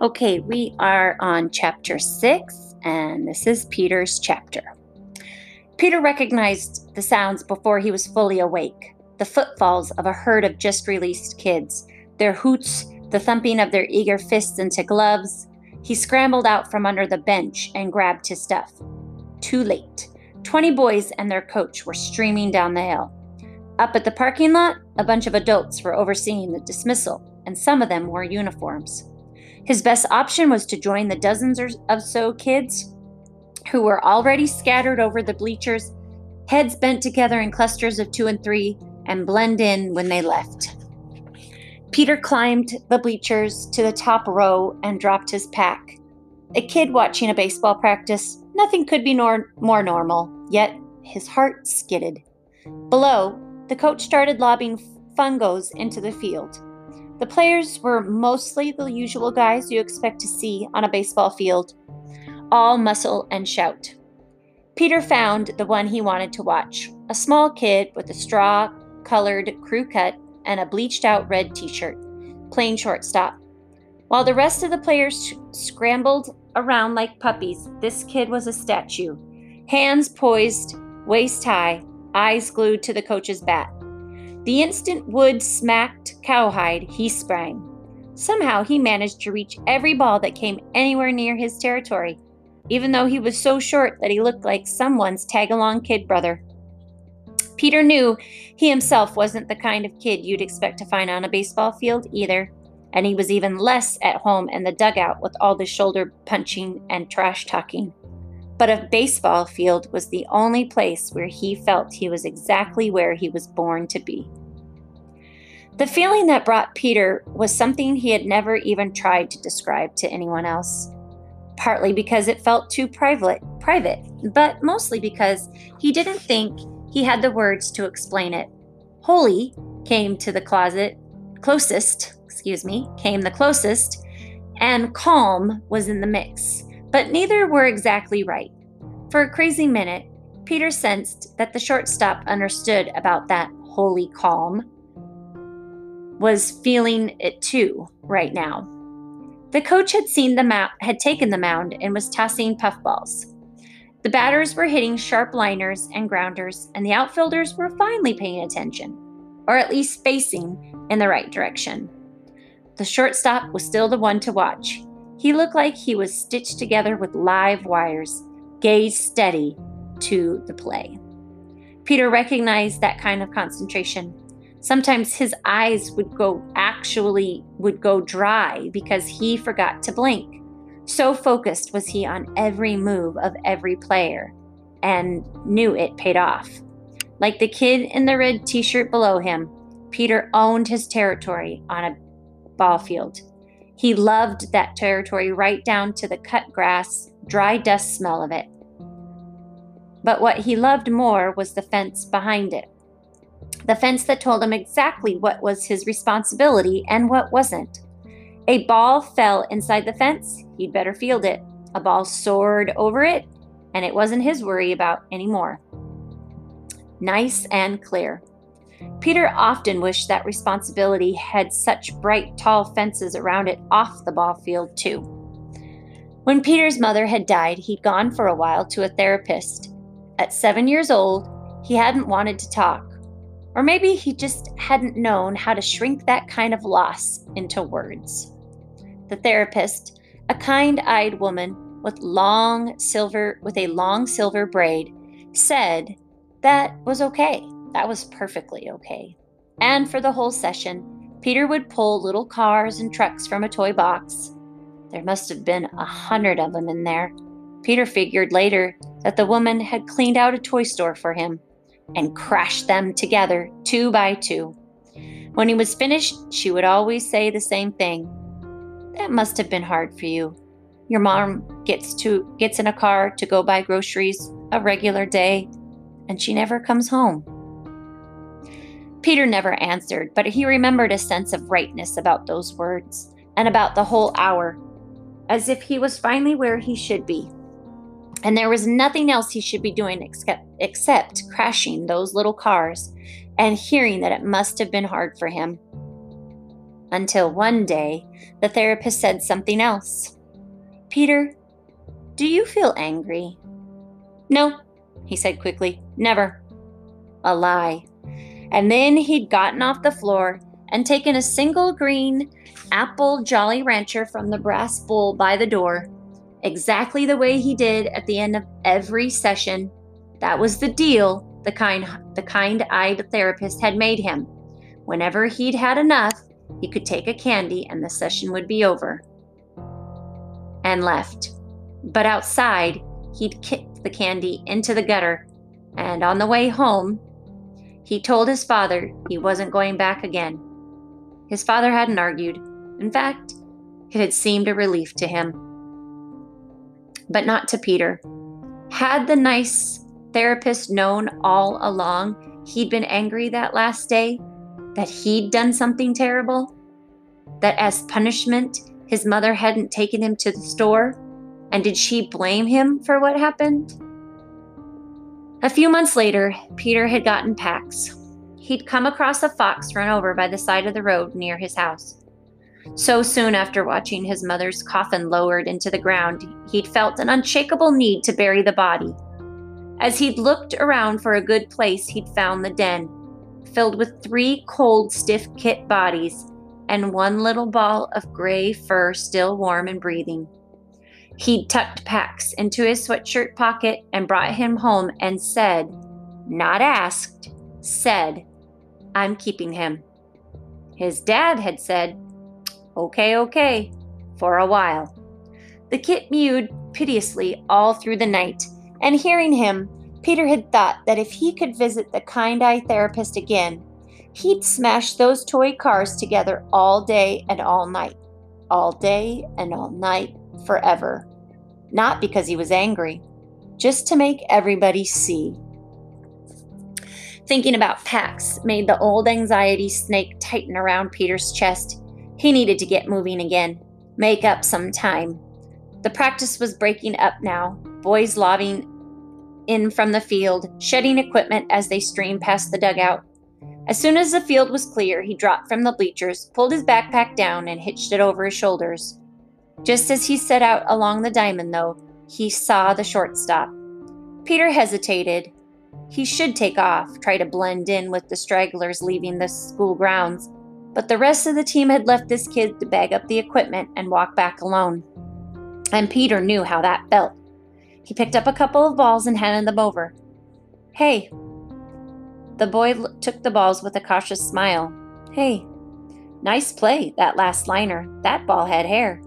Okay, we are on chapter 6, and this is Peter's chapter. Peter recognized the sounds before he was fully awake the footfalls of a herd of just released kids, their hoots, the thumping of their eager fists into gloves. He scrambled out from under the bench and grabbed his stuff. Too late. Twenty boys and their coach were streaming down the hill. Up at the parking lot, a bunch of adults were overseeing the dismissal, and some of them wore uniforms. His best option was to join the dozens or so kids who were already scattered over the bleachers, heads bent together in clusters of two and three, and blend in when they left. Peter climbed the bleachers to the top row and dropped his pack. A kid watching a baseball practice, nothing could be nor- more normal, yet his heart skidded. Below, the coach started lobbing fungos into the field. The players were mostly the usual guys you expect to see on a baseball field, all muscle and shout. Peter found the one he wanted to watch a small kid with a straw colored crew cut and a bleached out red t shirt, playing shortstop. While the rest of the players scrambled around like puppies, this kid was a statue. Hands poised, waist high, eyes glued to the coach's bat. The instant Wood smacked Cowhide, he sprang. Somehow he managed to reach every ball that came anywhere near his territory, even though he was so short that he looked like someone's tag along kid brother. Peter knew he himself wasn't the kind of kid you'd expect to find on a baseball field either, and he was even less at home in the dugout with all the shoulder punching and trash talking. But a baseball field was the only place where he felt he was exactly where he was born to be. The feeling that brought Peter was something he had never even tried to describe to anyone else. Partly because it felt too private, private, but mostly because he didn't think he had the words to explain it. Holy came to the closet closest, excuse me, came the closest, and calm was in the mix, but neither were exactly right. For a crazy minute, Peter sensed that the shortstop understood about that holy calm was feeling it too right now. The coach had seen the mound, had taken the mound and was tossing puffballs. The batters were hitting sharp liners and grounders, and the outfielders were finally paying attention, or at least facing in the right direction. The shortstop was still the one to watch. He looked like he was stitched together with live wires, gaze steady to the play. Peter recognized that kind of concentration. Sometimes his eyes would go actually would go dry because he forgot to blink. So focused was he on every move of every player and knew it paid off. Like the kid in the red t shirt below him, Peter owned his territory on a ball field. He loved that territory right down to the cut grass, dry dust smell of it. But what he loved more was the fence behind it the fence that told him exactly what was his responsibility and what wasn't. A ball fell inside the fence, he'd better field it. A ball soared over it, and it wasn't his worry about anymore. Nice and clear. Peter often wished that responsibility had such bright, tall fences around it off the ball field, too. When Peter's mother had died, he'd gone for a while to a therapist. At seven years old, he hadn't wanted to talk. Or maybe he just hadn't known how to shrink that kind of loss into words. The therapist, a kind-eyed woman with long silver with a long silver braid, said that was okay. That was perfectly okay. And for the whole session, Peter would pull little cars and trucks from a toy box. There must have been a hundred of them in there. Peter figured later that the woman had cleaned out a toy store for him and crashed them together two by two. When he was finished, she would always say the same thing that must have been hard for you. Your mom gets to gets in a car to go buy groceries a regular day, and she never comes home. Peter never answered, but he remembered a sense of rightness about those words and about the whole hour, as if he was finally where he should be. And there was nothing else he should be doing except, except crashing those little cars and hearing that it must have been hard for him. until one day the therapist said something else. Peter, do you feel angry? No, he said quickly. Never. A lie. And then he'd gotten off the floor and taken a single green apple Jolly Rancher from the brass bowl by the door, exactly the way he did at the end of every session. That was the deal the kind the kind-eyed therapist had made him. Whenever he'd had enough, he could take a candy and the session would be over. And left. But outside, he'd kicked the candy into the gutter, and on the way home, he told his father he wasn't going back again. His father hadn't argued. In fact, it had seemed a relief to him. But not to Peter. Had the nice therapist known all along he'd been angry that last day, that he'd done something terrible, that as punishment, his mother hadn't taken him to the store? And did she blame him for what happened? A few months later, Peter had gotten PAX. He'd come across a fox run over by the side of the road near his house. So soon after watching his mother's coffin lowered into the ground, he'd felt an unshakable need to bury the body. As he'd looked around for a good place, he'd found the den, filled with three cold, stiff kit bodies and one little ball of gray fur still warm and breathing. He'd tucked PAX into his sweatshirt pocket and brought him home and said, not asked, said, I'm keeping him. His dad had said, Okay, okay, for a while. The kit mewed piteously all through the night, and hearing him, Peter had thought that if he could visit the kind eye therapist again, he'd smash those toy cars together all day and all night, all day and all night, forever. Not because he was angry, just to make everybody see. Thinking about PAX made the old anxiety snake tighten around Peter's chest. He needed to get moving again, make up some time. The practice was breaking up now, boys lobbing in from the field, shedding equipment as they streamed past the dugout. As soon as the field was clear, he dropped from the bleachers, pulled his backpack down, and hitched it over his shoulders. Just as he set out along the diamond, though, he saw the shortstop. Peter hesitated. He should take off, try to blend in with the stragglers leaving the school grounds, but the rest of the team had left this kid to bag up the equipment and walk back alone. And Peter knew how that felt. He picked up a couple of balls and handed them over. Hey, the boy took the balls with a cautious smile. Hey, nice play, that last liner. That ball had hair.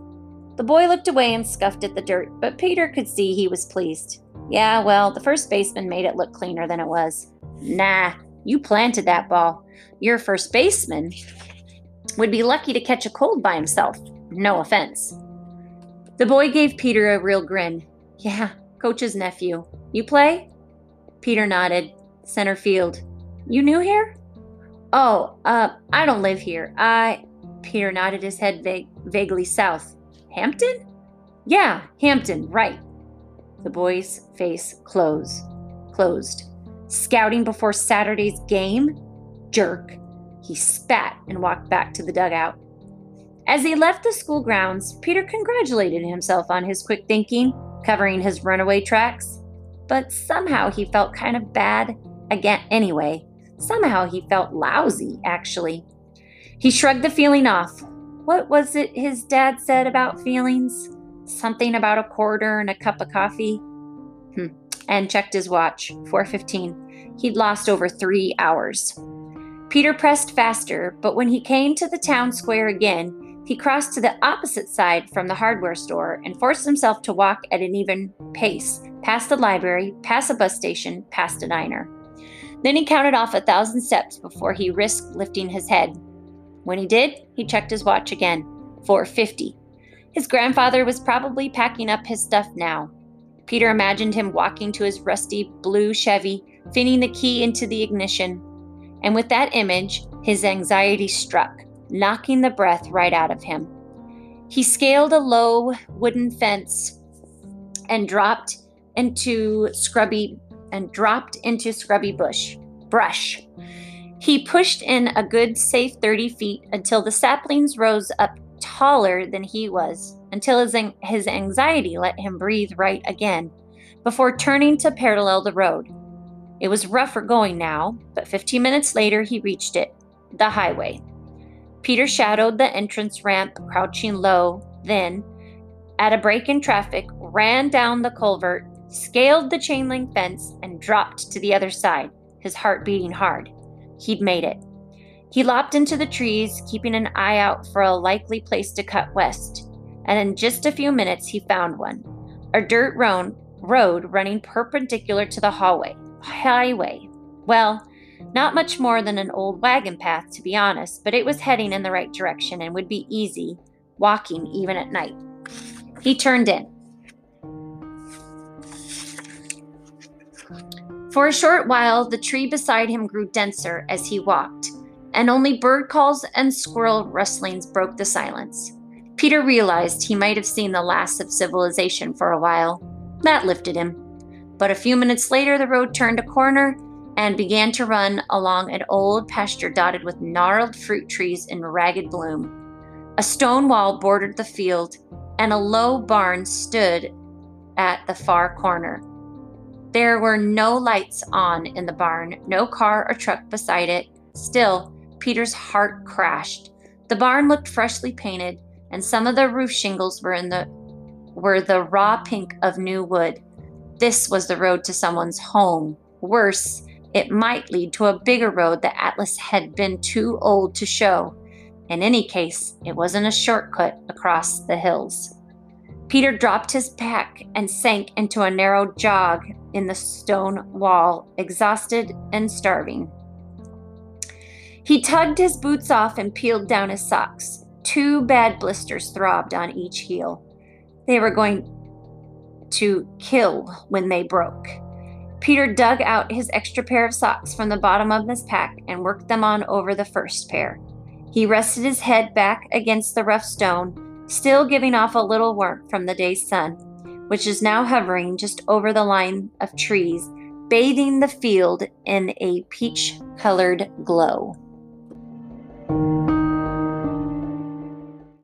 The boy looked away and scuffed at the dirt, but Peter could see he was pleased. Yeah, well, the first baseman made it look cleaner than it was. Nah, you planted that ball. Your first baseman would be lucky to catch a cold by himself. No offense. The boy gave Peter a real grin. Yeah, coach's nephew. You play? Peter nodded. Center field. You new here? Oh, uh, I don't live here. I. Peter nodded his head vague, vaguely south. Hampton? Yeah, Hampton, right. The boy's face closed. Closed. Scouting before Saturday's game? Jerk. He spat and walked back to the dugout. As he left the school grounds, Peter congratulated himself on his quick thinking, covering his runaway tracks. But somehow he felt kind of bad again anyway. Somehow he felt lousy, actually. He shrugged the feeling off. What was it his dad said about feelings? Something about a quarter and a cup of coffee? Hmm. And checked his watch. 4:15. He'd lost over 3 hours. Peter pressed faster, but when he came to the town square again, he crossed to the opposite side from the hardware store and forced himself to walk at an even pace, past the library, past a bus station, past a diner. Then he counted off a thousand steps before he risked lifting his head. When he did, he checked his watch again. 450. His grandfather was probably packing up his stuff now. Peter imagined him walking to his rusty blue Chevy, fitting the key into the ignition. And with that image, his anxiety struck, knocking the breath right out of him. He scaled a low wooden fence and dropped into scrubby and dropped into scrubby bush, brush. He pushed in a good safe 30 feet until the saplings rose up taller than he was, until his, his anxiety let him breathe right again, before turning to parallel the road. It was rougher going now, but 15 minutes later he reached it the highway. Peter shadowed the entrance ramp, crouching low, then, at a break in traffic, ran down the culvert, scaled the chain link fence, and dropped to the other side, his heart beating hard. He'd made it. He lopped into the trees, keeping an eye out for a likely place to cut west, and in just a few minutes he found one a dirt road, road running perpendicular to the hallway, highway. Well, not much more than an old wagon path, to be honest, but it was heading in the right direction and would be easy walking even at night. He turned in. For a short while, the tree beside him grew denser as he walked, and only bird calls and squirrel rustlings broke the silence. Peter realized he might have seen the last of civilization for a while. That lifted him. But a few minutes later, the road turned a corner and began to run along an old pasture dotted with gnarled fruit trees in ragged bloom. A stone wall bordered the field, and a low barn stood at the far corner. There were no lights on in the barn, no car or truck beside it. Still, Peter's heart crashed. The barn looked freshly painted, and some of the roof shingles were in the were the raw pink of new wood. This was the road to someone's home. Worse, it might lead to a bigger road that Atlas had been too old to show. In any case, it wasn't a shortcut across the hills. Peter dropped his pack and sank into a narrow jog in the stone wall, exhausted and starving. He tugged his boots off and peeled down his socks. Two bad blisters throbbed on each heel. They were going to kill when they broke. Peter dug out his extra pair of socks from the bottom of his pack and worked them on over the first pair. He rested his head back against the rough stone, still giving off a little warmth from the day's sun, which is now hovering just over the line of trees, bathing the field in a peach colored glow.